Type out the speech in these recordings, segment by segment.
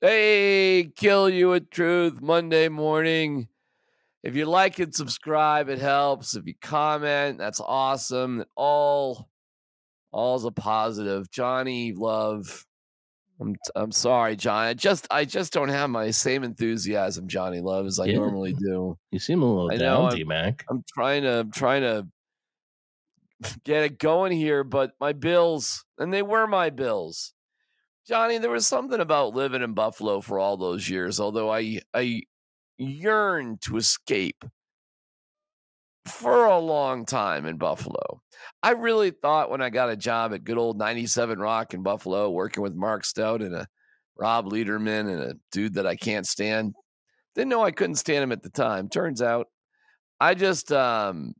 Hey, kill you with truth Monday morning. If you like and subscribe, it helps. If you comment, that's awesome. All, all's a positive. Johnny Love. I'm I'm sorry, John. I just I just don't have my same enthusiasm, Johnny Love, as I Yeah. normally do. You seem a little I know, down, I'm- Mac. I'm trying to I'm trying to get it going here, but my bills, and they were my bills. Johnny, there was something about living in Buffalo for all those years, although I I yearned to escape for a long time in Buffalo. I really thought when I got a job at good old 97 Rock in Buffalo, working with Mark Stout and a Rob Lederman and a dude that I can't stand. Didn't know I couldn't stand him at the time. Turns out I just um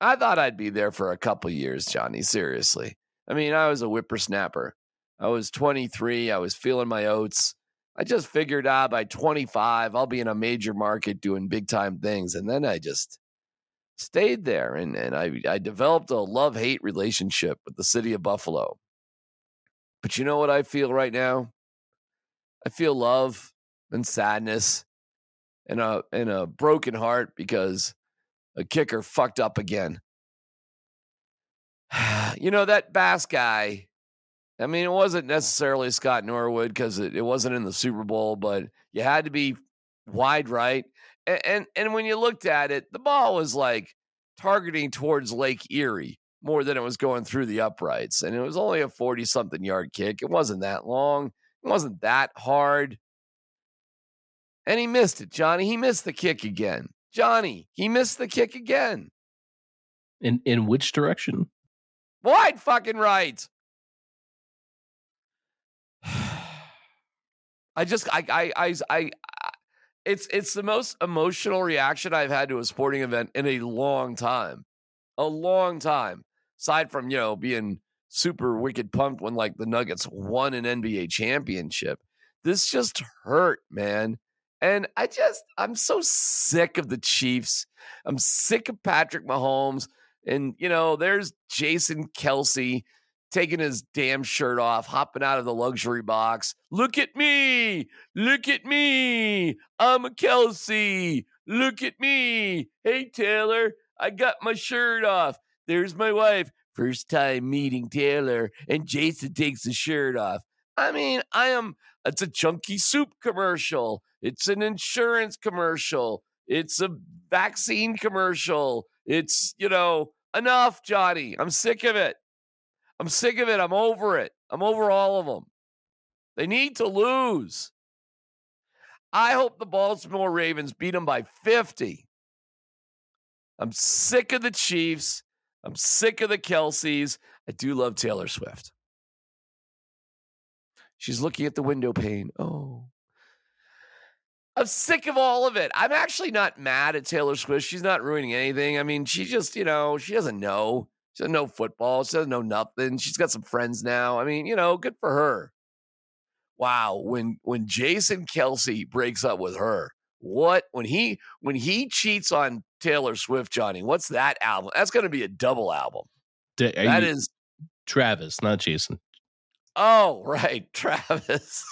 I thought I'd be there for a couple years, Johnny. Seriously. I mean, I was a whippersnapper. I was 23. I was feeling my oats. I just figured out by 25, I'll be in a major market doing big time things. And then I just stayed there and, and I, I developed a love hate relationship with the city of Buffalo. But you know what I feel right now? I feel love and sadness and a, and a broken heart because a kicker fucked up again. you know, that Bass guy, I mean, it wasn't necessarily Scott Norwood because it, it wasn't in the Super Bowl, but you had to be wide right. And, and and when you looked at it, the ball was like targeting towards Lake Erie more than it was going through the uprights. And it was only a 40 something yard kick. It wasn't that long. It wasn't that hard. And he missed it, Johnny. He missed the kick again. Johnny, he missed the kick again. In in which direction? Wide fucking right. I just I I I I it's it's the most emotional reaction I've had to a sporting event in a long time. A long time. Aside from, you know, being super wicked pumped when like the Nuggets won an NBA championship. This just hurt, man. And I just I'm so sick of the Chiefs. I'm sick of Patrick Mahomes. And you know, there's Jason Kelce taking his damn shirt off, hopping out of the luxury box. Look at me. Look at me. I'm a Kelce. Look at me. Hey, Taylor, I got my shirt off. There's my wife. First time meeting Taylor, and Jason takes the shirt off. I mean, I am, it's a chunky soup commercial. It's an insurance commercial. It's a vaccine commercial. It's, you know, enough, Johnny. I'm sick of it. I'm sick of it. I'm over it. I'm over all of them. They need to lose. I hope the Baltimore Ravens beat them by 50. I'm sick of the Chiefs. I'm sick of the Kelces. I do love Taylor Swift. She's looking at the window pane. Oh. I'm sick of all of it. I'm actually not mad at Taylor Swift. She's not ruining anything. I mean, she just, you know, she doesn't know. She doesn't know football. She doesn't know nothing. She's got some friends now. I mean, you know, good for her. Wow, when when Jason Kelce breaks up with her, what when he when he cheats on Taylor Swift, Johnny? What's that album? That's going to be a double album. Da- are That you- is Travis, not Jason. oh right, Travis.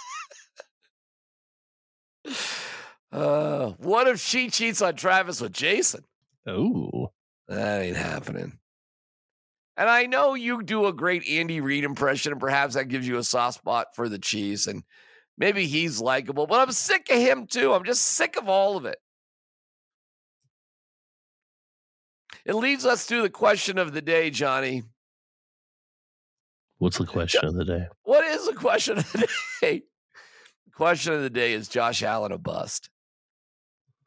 uh, what if she cheats on Travis with Jason? Oh, That ain't happening. And I know you do a great Andy Reid impression, and perhaps that gives you a soft spot for the Chiefs, and maybe he's likable, but I'm sick of him too. I'm just sick of all of it. It leads us to the question of the day, Johnny. what's the question of the day? What is the question of the day? The question of the day is Josh Allen a bust?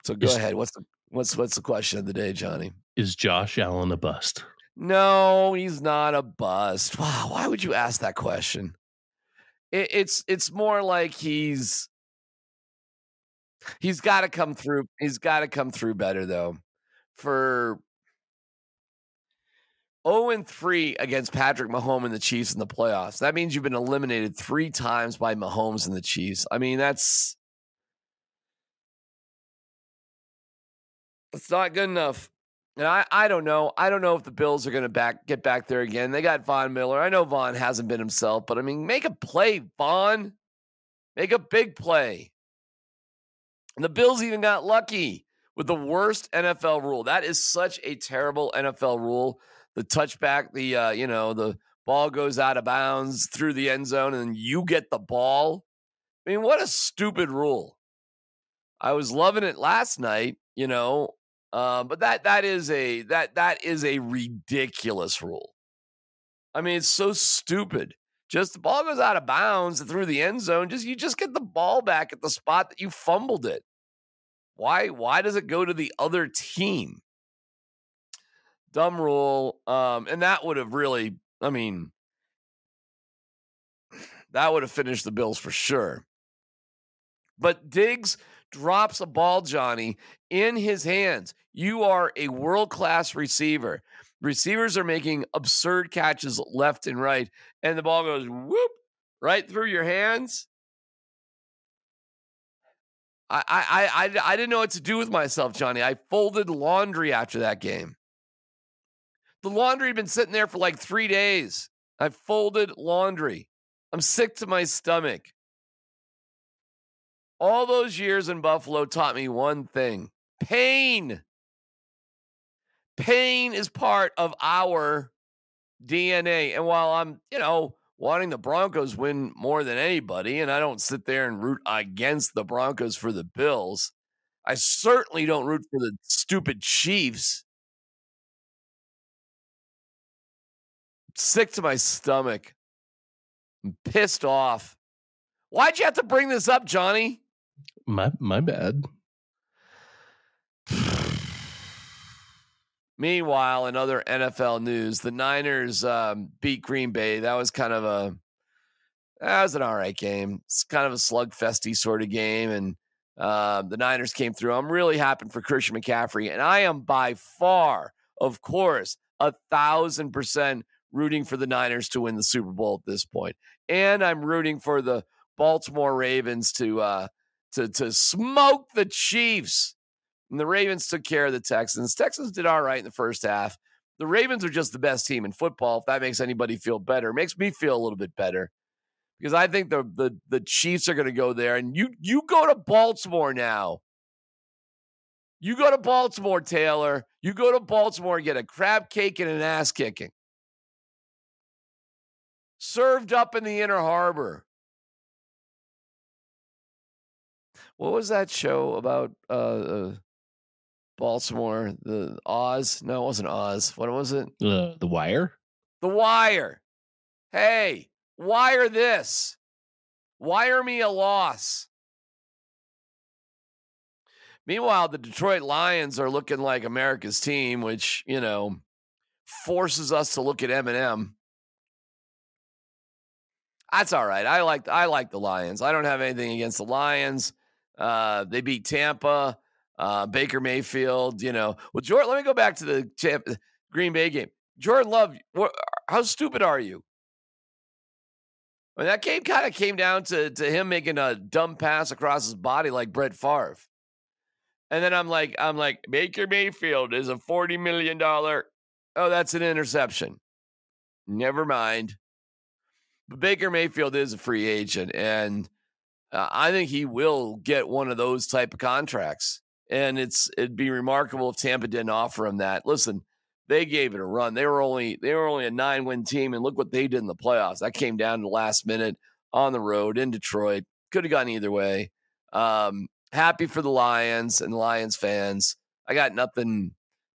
So go Is- ahead. What's the what's what's the question of the day, Johnny? Is Josh Allen a bust? No, he's not a bust. Wow, why would you ask that question? It, it's it's more like he's he's got to come through. He's got to come through better though. For 0 and 3 against Patrick Mahomes and the Chiefs in the playoffs. That means you've been eliminated three times by Mahomes and the Chiefs. I mean, that's that's not good enough. And I, I don't know. I don't know if the Bills are going to back get back there again. They got Von Miller. I know Von hasn't been himself, but I mean, make a play, Von. Make a big play. And the Bills even got lucky with the worst NFL rule. That is such a terrible NFL rule. The touchback, the uh, you know, the ball goes out of bounds through the end zone and you get the ball. I mean, what a stupid rule. I was loving it last night, you know, uh, but that that is a that that is a ridiculous rule. I mean, it's so stupid. Just the ball goes out of bounds through the end zone. Just you just get the ball back at the spot that you fumbled it. Why why does it go to the other team? Dumb rule. Um, and that would have really, I mean, that would have finished the Bills for sure. But Diggs drops a ball, Johnny, in his hands. You are a world class receiver. Receivers are making absurd catches left and right, and the ball goes whoop right through your hands. I, I, I, I didn't know what to do with myself, Johnny. I folded laundry after that game. The laundry had been sitting there for like three days. I folded laundry. I'm sick to my stomach. All those years in Buffalo taught me one thing pain. Pain is part of our DNA. And while I'm, you know, wanting the Broncos win more than anybody, and I don't sit there and root against the Broncos for the Bills, I certainly don't root for the stupid Chiefs. sick to my stomach. I'm pissed off. Why'd you have to bring this up, Johnny? My my bad. Meanwhile, in other NFL news, the Niners um, beat Green Bay. That was kind of a that was an all right game. It's kind of a slugfesty sort of game, and uh, the Niners came through. I'm really happy for Christian McCaffrey, and I am by far, of course, a thousand percent rooting for the Niners to win the Super Bowl at this point, and I'm rooting for the Baltimore Ravens to uh, to to smoke the Chiefs. And the Ravens took care of the Texans. Texans did all right in the first half. The Ravens are just the best team in football. If that makes anybody feel better, it makes me feel a little bit better because I think the the the Chiefs are going to go there. And you you go to Baltimore now. You go to Baltimore, Taylor. You go to Baltimore and get a crab cake and an ass kicking. Served up in the inner harbor. What was that show about uh, uh Baltimore? The Oz? No, it wasn't Oz. What was it? Uh, the Wire. The Wire. Hey, wire this. Wire me a loss. Meanwhile, the Detroit Lions are looking like America's team, which, you know, forces us to look at Eminem. That's all right. I like I like the Lions. I don't have anything against the Lions. Uh, they beat Tampa, uh, Baker Mayfield. You know, well, Jordan. Let me go back to the Tampa, Green Bay game. Jordan Love, what, how stupid are you? Well, that game kind of came down to to him making a dumb pass across his body like Brett Favre. And then I'm like, I'm like, Baker Mayfield is a forty million dollar. Oh, that's an interception. Never mind. But Baker Mayfield is a free agent, and uh, I think he will get one of those type of contracts. And it's it'd be remarkable if Tampa didn't offer him that. Listen, they gave it a run. They were only they were only a nine win team, and look what they did in the playoffs. That came down to the last minute on the road in Detroit. Could have gone either way. Um, happy for the Lions and Lions fans. I got nothing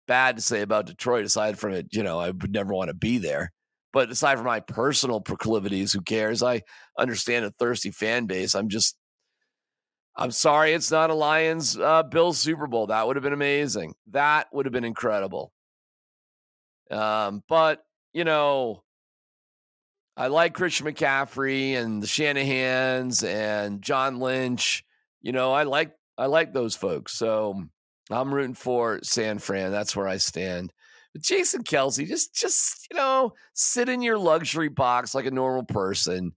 bad to say about Detroit aside from it. You know, I would never want to be there. But aside from my personal proclivities, who cares? I understand a thirsty fan base. I'm just, I'm sorry it's not a Lions uh, Bills Super Bowl. That would have been amazing. That would have been incredible. Um, but, you know, I like Christian McCaffrey and the Shanahans and John Lynch. You know, I like I like those folks. So I'm rooting for San Fran. That's where I stand. But Jason Kelce, just just you know, sit in your luxury box like a normal person.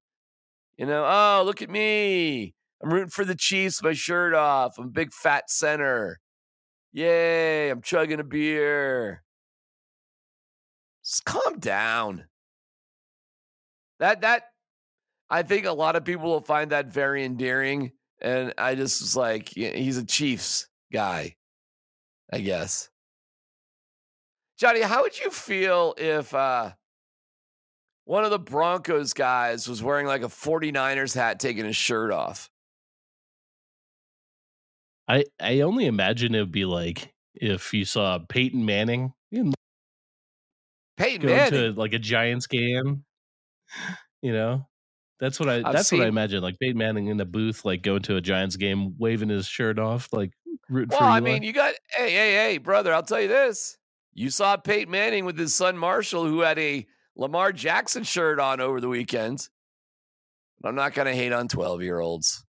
You know, oh look at me. I'm rooting for the Chiefs, my shirt off. I'm a big fat center. Yay, I'm chugging a beer. Just calm down. That that I think a lot of people will find that very endearing. And I just was like, he's a Chiefs guy, I guess. Johnny, how would you feel if uh, one of the Broncos guys was wearing like a 49ers hat, taking his shirt off? I I only imagine it would be like if you saw Peyton Manning in Peyton go Manning. to like a Giants game. You know, that's what I. I've that's what I imagine. Like Peyton Manning in the booth, like going to a Giants game, waving his shirt off, like rooting Well, for I mean, you got hey, hey, hey, brother. I'll tell you this: you saw Peyton Manning with his son Marshall, who had a Lamar Jackson shirt on over the weekend. I'm not going to hate on 12 year olds.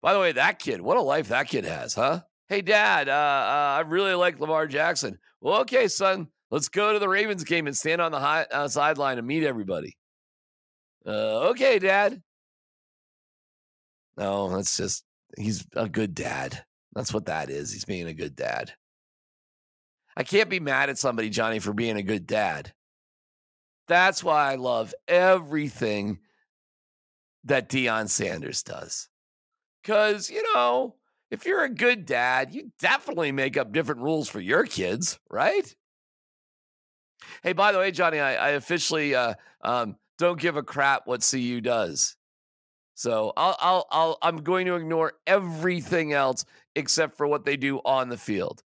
By the way, that kid, what a life that kid has, huh? Hey, Dad, uh, uh, I really like Lamar Jackson. Well, okay, son, let's go to the Ravens game and stand on the high, uh, sideline and meet everybody. Uh, okay, Dad. No, that's just he's a good dad. That's what that is. He's being a good dad. I can't be mad at somebody, Johnny, for being a good dad. That's why I love everything that Deion Sanders does. Because, you know, if you're a good dad, you definitely make up different rules for your kids, right? Hey, by the way, Johnny, I, I officially uh, um, don't give a crap what CU does. So I'll, I'll, I'll, I'm going to ignore everything else except for what they do on the field.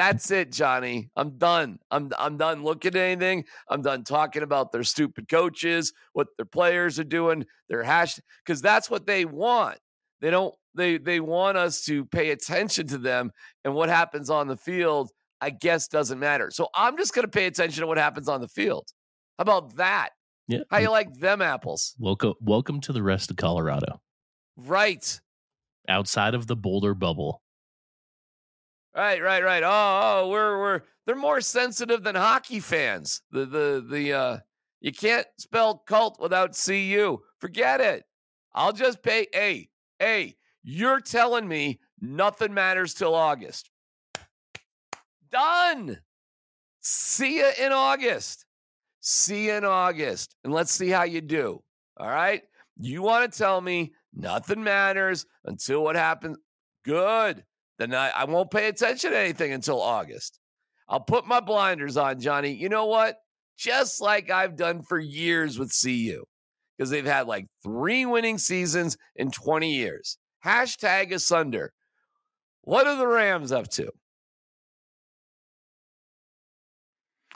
That's it, Johnny. I'm done. I'm, I'm done looking at anything. I'm done talking about their stupid coaches, what their players are doing, their hash, because that's what they want. They don't. They they want us to pay attention to them, and what happens on the field, I guess, doesn't matter. So I'm just going to pay attention to what happens on the field. How about that? yeah. How you like them apples? welcome, welcome to the rest of Colorado, Right. outside of the Boulder bubble. Right, right, right. Oh, oh, we're we're they're more sensitive than hockey fans. The the the uh you can't spell cult without CU. Forget it. I'll just pay hey, hey, you're telling me nothing matters till August. Done. See you in August. See you in August. And let's see how you do. All right. You want to tell me nothing matters until what happens? Good then I, I won't pay attention to anything until August. I'll put my blinders on, Johnny. You know what? Just like I've done for years with CU, because they've had like three winning seasons in 20 years. Hashtag asunder. What are the Rams up to?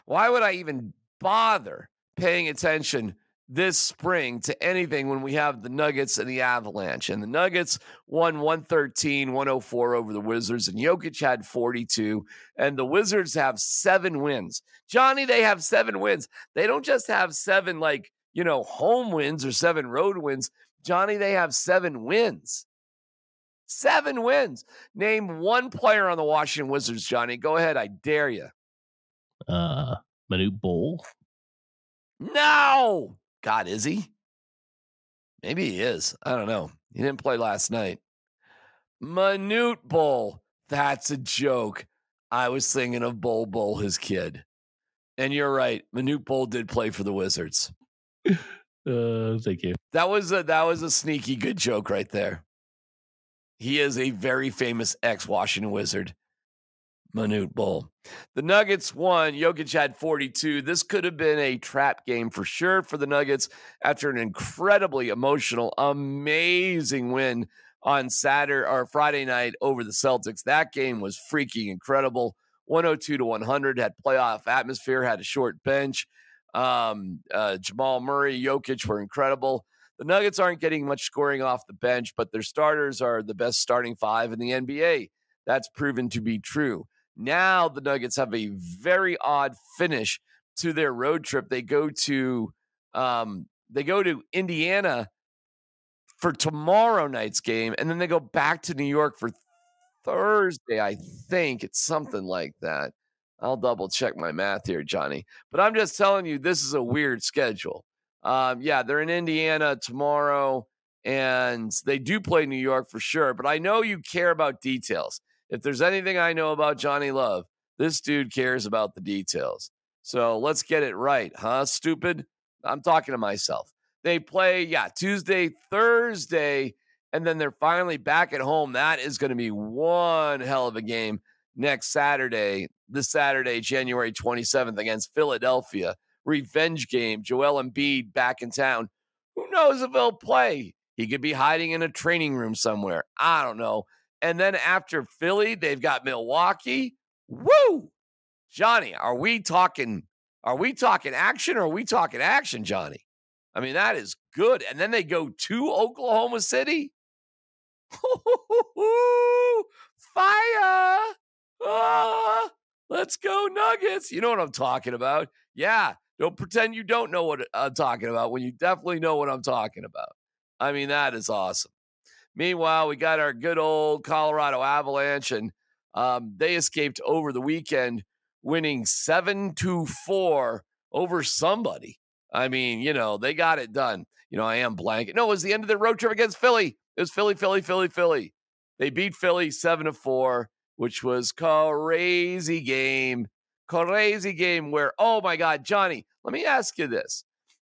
Why would I even bother paying attention this spring to anything when we have the Nuggets and the Avalanche. And the Nuggets won 113, 104 over the Wizards, and Jokic had 42. And the Wizards have seven wins. Johnny, they have seven wins. They don't just have seven, like, you know, home wins or seven road wins. Johnny, they have seven wins. Seven wins. Name one player on the Washington Wizards, Johnny. Go ahead. I dare you. Uh, Manute Bol. No. God, is he? Maybe he is. I don't know. He didn't play last night. Manute Bol. That's a joke. I was thinking of Bol Bol, his kid. And you're right. Manute Bol did play for the Wizards. Uh, thank you. That was a that was a sneaky good joke right there. He is a very famous ex Washington Wizard. Manute Bol. The Nuggets won. Jokic had 42. This could have been a trap game for sure for the Nuggets after an incredibly emotional, amazing win on Saturday or Friday night over the Celtics. That game was freaking incredible. 102 to 100, had playoff atmosphere, had a short bench. Um, uh, Jamal Murray, Jokic were incredible. The Nuggets aren't getting much scoring off the bench, but their starters are the best starting five in the NBA. That's proven to be true. Now the Nuggets have a very odd finish to their road trip. They go to um, they go to Indiana for tomorrow night's game, and then they go back to New York for Thursday. I think it's something like that. I'll double check my math here, Johnny. But I'm just telling you, this is a weird schedule. Um, yeah, they're in Indiana tomorrow, and they do play New York for sure. But I know you care about details. If there's anything I know about Johnny Love, this dude cares about the details. So let's get it right, huh? Stupid. I'm talking to myself. They play, yeah, Tuesday, Thursday, and then they're finally back at home. That is going to be one hell of a game next Saturday, this Saturday, January 27th against Philadelphia. Revenge game. Joel Embiid back in town. Who knows if he'll play? He could be hiding in a training room somewhere. I don't know. And then after Philly, they've got Milwaukee. Woo! Johnny, are we talking are we talking action or are we talking action, Johnny? I mean, that is good. And then they go to Oklahoma City. Fire! Ah, let's go, Nuggets. You know what I'm talking about. Yeah, don't pretend you don't know what I'm talking about when you definitely know what I'm talking about. I mean, that is awesome. Meanwhile, we got our good old Colorado Avalanche, and um, they escaped over the weekend winning seven to four over somebody. I mean, you know, they got it done. You know, I am blank. No, it was the end of the road trip against Philly. It was Philly, Philly, Philly, Philly. They beat Philly seven to four, which was crazy game. Crazy game where, oh my God, Johnny, let me ask you this.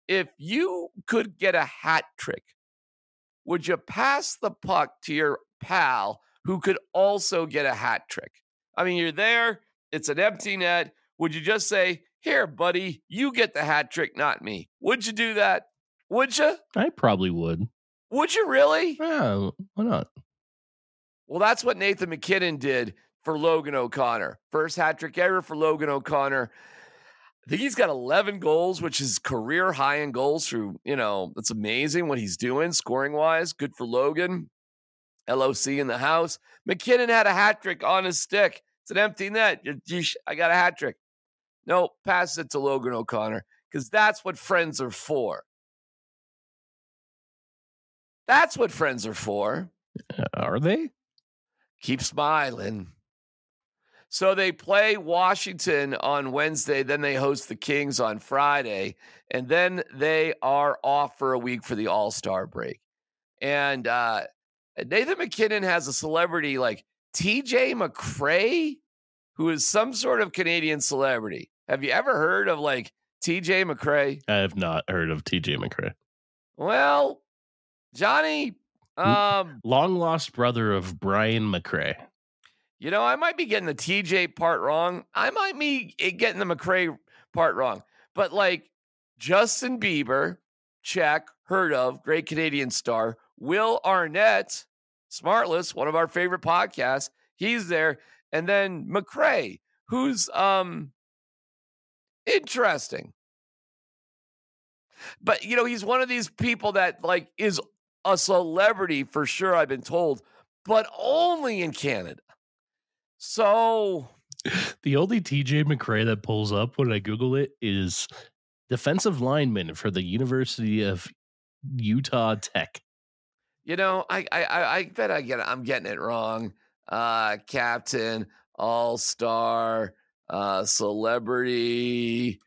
If you could get a hat trick, would you pass the puck to your pal who could also get a hat trick? I mean, you're there, it's an empty net. Would you just say, Here, buddy, you get the hat trick, not me? Would you do that? Would you? I probably would. Would you really? Yeah, why not? Well, that's what Nathan MacKinnon did for Logan O'Connor. First hat trick ever for Logan O'Connor. I think he's got 11 goals, which is career high in goals through, you know, that's amazing what he's doing scoring wise. Good for Logan. LOC in the house. MacKinnon had a hat trick on his stick. It's an empty net. I got a hat trick. No, pass it to Logan O'Connor because that's what friends are for. That's what friends are for. Uh, are they? Keep smiling. So they play Washington on Wednesday, then they host the Kings on Friday, and then they are off for a week for the All Star break. And uh, Nathan MacKinnon has a celebrity like TJ McCray, who is some sort of Canadian celebrity. Have you ever heard of like TJ McCray? I have not heard of TJ McCray. Well, Johnny, um, long lost brother of Brian McCray. You know, I might be getting the TJ part wrong. I might be eh, getting the McCray part wrong. But like Justin Bieber, check, heard of, great Canadian star. Will Arnett, Smartless, one of our favorite podcasts, he's there. And then McCray, who's um interesting. But you know, he's one of these people that like is a celebrity for sure, I've been told, but only in Canada. So the only TJ McCray that pulls up when I Google it is defensive lineman for the University of Utah Tech. You know, I I I bet I get I'm getting it wrong. Uh captain, all-star, uh celebrity,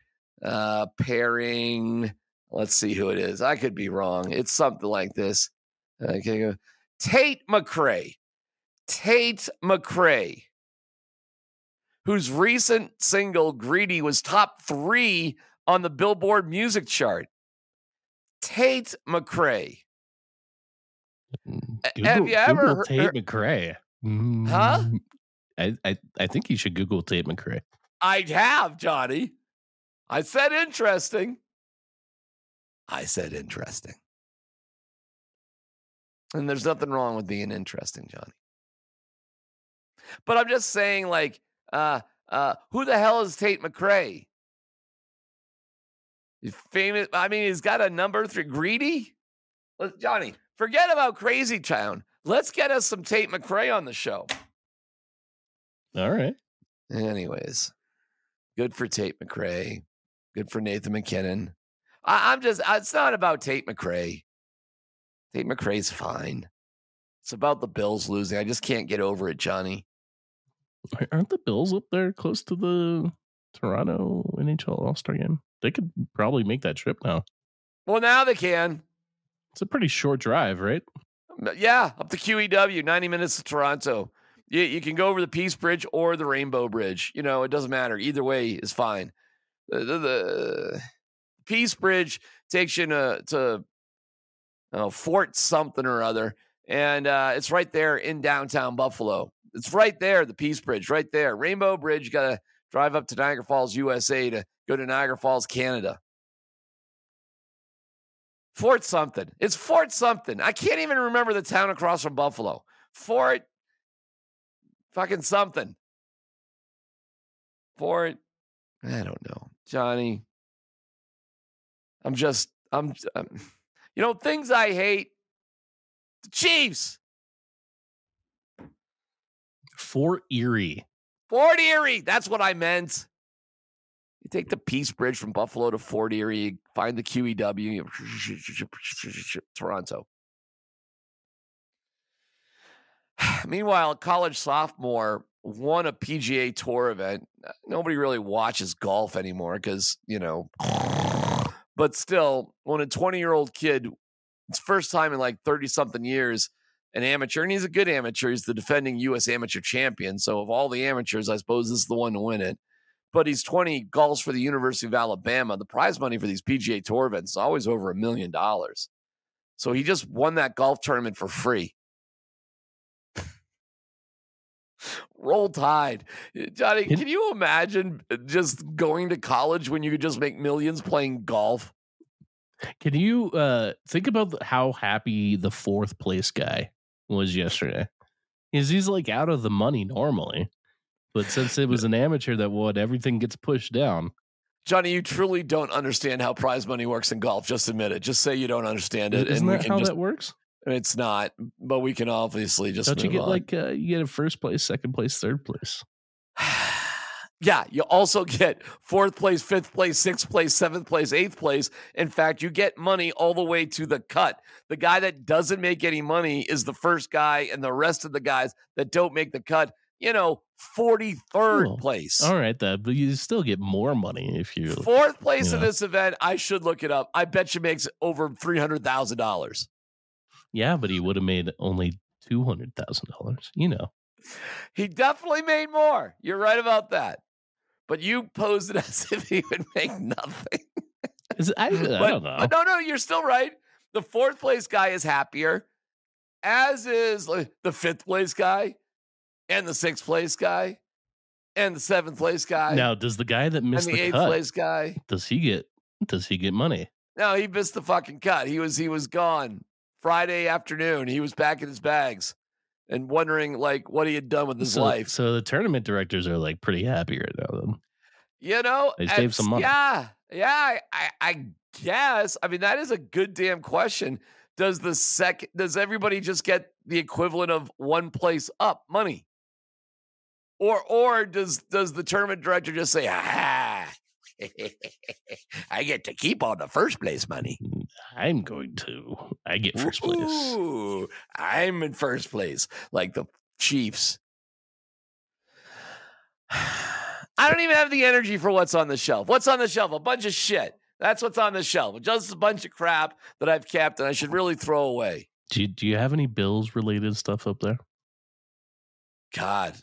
uh pairing. Let's see who it is. I could be wrong. It's something like this. Okay. Tate McRae. Tate McRae whose recent single Greedy was top three on the Billboard music chart. Tate McRae. Google, Have you ever Google Tate heard, McRae? Huh? Mm, I, I I think you should Google Tate McRae. I have, Johnny. I said interesting. I said interesting. And there's nothing wrong with being interesting, Johnny. But I'm just saying, like, uh, uh, who the hell is Tate McRae? He's famous. I mean, he's got a number three. Greedy? Let's, Johnny, forget about Crazy Town. Let's get us some Tate McRae on the show. All right. Anyways, good for Tate McRae. Good for Nathan MacKinnon. I, I'm just, it's not about Tate McRae. Tate McRae's fine. It's about the Bills losing. I just can't get over it, Johnny. Aren't the Bills up there close to the Toronto NHL All Star game? They could probably make that trip now. Well, now they can. It's a pretty short drive, right? Yeah, up to QEW, 90 minutes to Toronto. You, you can go over the Peace Bridge or the Rainbow Bridge. You know, it doesn't matter. Either way is fine. The, the, the Peace Bridge takes you to, to oh, Fort something or other, and uh, it's right there in downtown Buffalo. It's right there, the Peace Bridge, right there, Rainbow Bridge. You got to drive up to Niagara Falls, USA, to go to Niagara Falls, Canada. Fort something. It's Fort something. I can't even remember the town across from Buffalo. Fort fucking something. Fort. I don't know, Johnny. I'm just. I'm. I'm you know things I hate. The Chiefs. Fort Erie. Fort Erie. That's what I meant. You take the Peace Bridge from Buffalo to Fort Erie, find the QEW, Toronto. Meanwhile, college sophomore won a PGA Tour event. Nobody really watches golf anymore because, you know, but still, when a 20 year old kid, it's first time in like 30 something years, an amateur, and he's a good amateur. He's the defending U.S. amateur champion. So, of all the amateurs, I suppose this is the one to win it. But he's 20 golfs for the University of Alabama. The prize money for these PGA Tour events is always over a million dollars. So, he just won that golf tournament for free. Roll Tide. Johnny, can you imagine just going to college when you could just make millions playing golf? Can you uh, think about how happy the fourth place guy was yesterday? Is he's like out of the money normally, but since it was an amateur that won, everything gets pushed down. Johnny, you truly don't understand how prize money works in golf. Just admit it. Just say you don't understand it. Isn't that how just, that works? It's not, but we can obviously just. Don't you get on. like uh, you get a first place, second place, third place? yeah, you also get fourth place, fifth place, sixth place, seventh place, eighth place. In fact, you get money all the way to the cut. The guy that doesn't make any money is the first guy, and the rest of the guys that don't make the cut, you know, 43rd place. All right, that but you still get more money if you fourth place in this event. I should look it up. I bet you makes over three hundred thousand dollars. Yeah, but he would have made only two hundred thousand dollars. You know, he definitely made more. You're right about that. But you posed it as if he would make nothing. Is I, I but, don't know. But no, no, you're still right. The fourth place guy is happier, as is the fifth place guy, and the sixth place guy, and the seventh place guy. Now, does the guy that missed the, the eighth cut, place guy? Does he get? Does he get money? No, he missed the fucking cut. He was he was gone Friday afternoon. He was back in his bags and wondering like what he had done with his so, life. So the tournament directors are like pretty happy right now. Then you know, they saved some money. Yeah, yeah. I, I guess. I mean, that is a good damn question. Does the sec? Does everybody just get the equivalent of one place up money? Or or does does the tournament director just say, ah, I get to keep all the first place money. I'm going to. I get first place. Ooh, I'm in first place, like the Chiefs. I don't even have the energy for what's on the shelf. What's on the shelf? A bunch of shit. That's what's on the shelf. Just a bunch of crap that I've kept and I should really throw away. Do you, do you have any bills related stuff up there? God,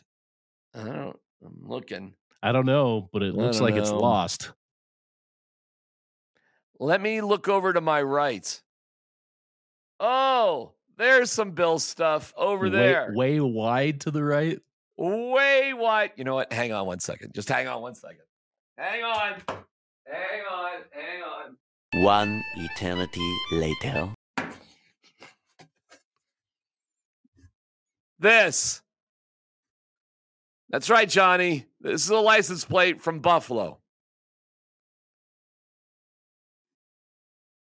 I don't. I'm looking. I don't know, but it looks like know. it's lost. Let me look over to my right. Oh, there's some Bill stuff over way, there. Way wide to the right. Way wide. You know what? Hang on one second. Just hang on one second. Hang on. Hang on. Hang on. One eternity later. This. That's right, Johnny. This is a license plate from Buffalo.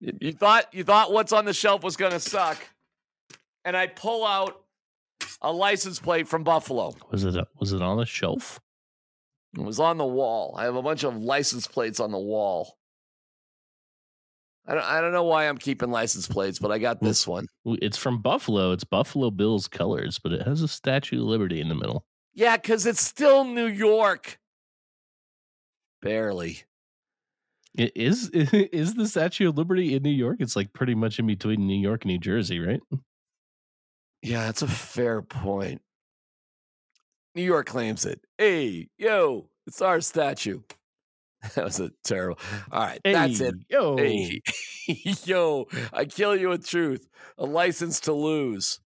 You thought you thought what's on the shelf was going to suck, and I pull out a license plate from Buffalo. Was it was it on the shelf? It was on the wall. I have a bunch of license plates on the wall. I don't I don't know why I'm keeping license plates, but I got this one. It's from Buffalo. It's Buffalo Bills colors, but it has a Statue of Liberty in the middle. Yeah, because it's still New York. Barely. It is is the Statue of Liberty in New York? It's like pretty much in between New York and New Jersey, right? Yeah, that's a fair point. New York claims it. Hey, yo, it's our statue. That was a terrible. All right, that's it. Yo. Hey, yo, I kill you with truth. A license to lose.